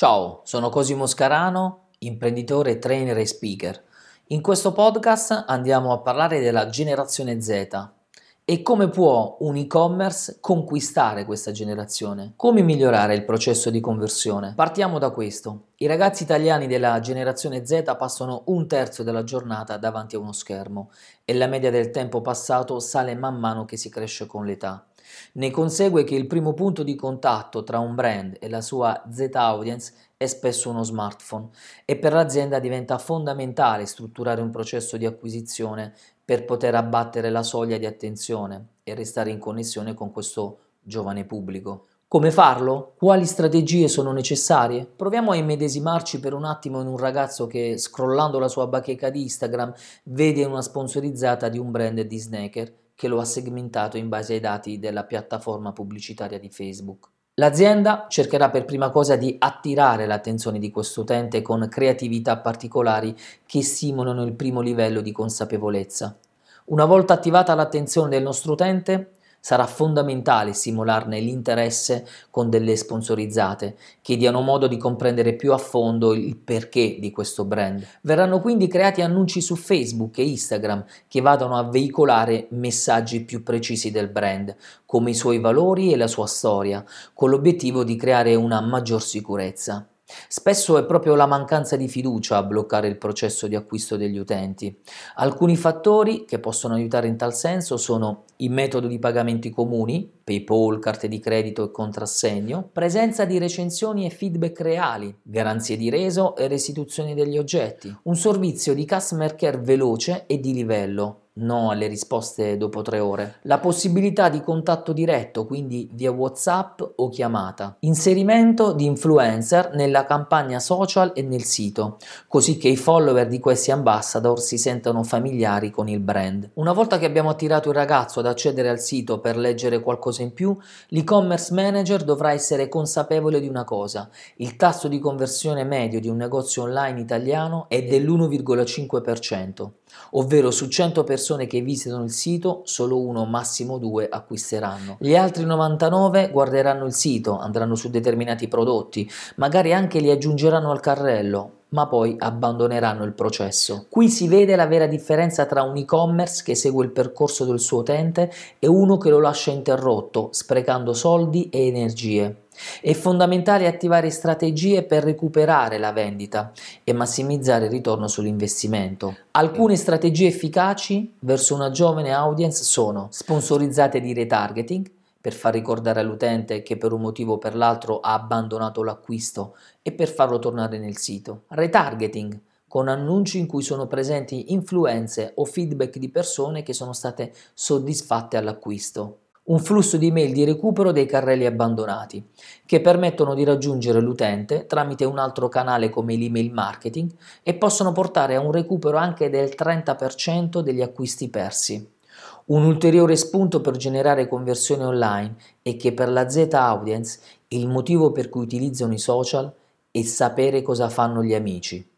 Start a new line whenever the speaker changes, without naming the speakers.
Ciao, sono Cosimo Scarano, imprenditore, trainer e speaker. In questo podcast andiamo a parlare della generazione Z e come può un e-commerce conquistare questa generazione. Come migliorare il processo di conversione? Partiamo da questo. I ragazzi italiani della generazione Z passano un terzo della giornata davanti a uno schermo e la media del tempo passato sale man mano che si cresce con l'età. Ne consegue che il primo punto di contatto tra un brand e la sua Z-audience è spesso uno smartphone e per l'azienda diventa fondamentale strutturare un processo di acquisizione per poter abbattere la soglia di attenzione e restare in connessione con questo giovane pubblico. Come farlo? Quali strategie sono necessarie? Proviamo a immedesimarci per un attimo in un ragazzo che, scrollando la sua bacheca di Instagram, vede una sponsorizzata di un brand di snacker che lo ha segmentato in base ai dati della piattaforma pubblicitaria di Facebook. L'azienda cercherà per prima cosa di attirare l'attenzione di questo utente con creatività particolari che simulano il primo livello di consapevolezza. Una volta attivata l'attenzione del nostro utente, Sarà fondamentale stimolarne l'interesse con delle sponsorizzate che diano modo di comprendere più a fondo il perché di questo brand. Verranno quindi creati annunci su Facebook e Instagram che vadano a veicolare messaggi più precisi del brand, come i suoi valori e la sua storia, con l'obiettivo di creare una maggior sicurezza. Spesso è proprio la mancanza di fiducia a bloccare il processo di acquisto degli utenti. Alcuni fattori che possono aiutare in tal senso sono il metodo di pagamenti comuni, PayPal, carte di credito e contrassegno, presenza di recensioni e feedback reali, garanzie di reso e restituzioni degli oggetti, un servizio di customer care veloce e di livello, no alle risposte dopo tre ore. La possibilità di contatto diretto, quindi via WhatsApp o chiamata. Inserimento di influencer nella campagna social e nel sito, così che i follower di questi ambassador si sentano familiari con il brand. Una volta che abbiamo attirato il ragazzo ad accedere al sito per leggere qualcosa in più, l'e-commerce manager dovrà essere consapevole di una cosa. Il tasso di conversione medio di un negozio online italiano è dell'1,5%, ovvero su 100 persone che visitano il sito, solo uno, massimo due acquisteranno. Gli altri 99 guarderanno il sito, andranno su determinati prodotti, magari anche li aggiungeranno al carrello, ma poi abbandoneranno il processo. Qui si vede la vera differenza tra un e-commerce che segue il percorso del suo utente e uno che lo lascia interrotto, sprecando soldi e energie. È fondamentale attivare strategie per recuperare la vendita e massimizzare il ritorno sull'investimento. Alcune strategie efficaci verso una giovane audience sono sponsorizzate di retargeting, per far ricordare all'utente che per un motivo o per l'altro ha abbandonato l'acquisto e per farlo tornare nel sito. Retargeting con annunci in cui sono presenti influenze o feedback di persone che sono state soddisfatte all'acquisto un flusso di mail di recupero dei carrelli abbandonati, che permettono di raggiungere l'utente tramite un altro canale come l'email marketing e possono portare a un recupero anche del 30% degli acquisti persi. Un ulteriore spunto per generare conversione online è che per la Z Audience il motivo per cui utilizzano i social è sapere cosa fanno gli amici.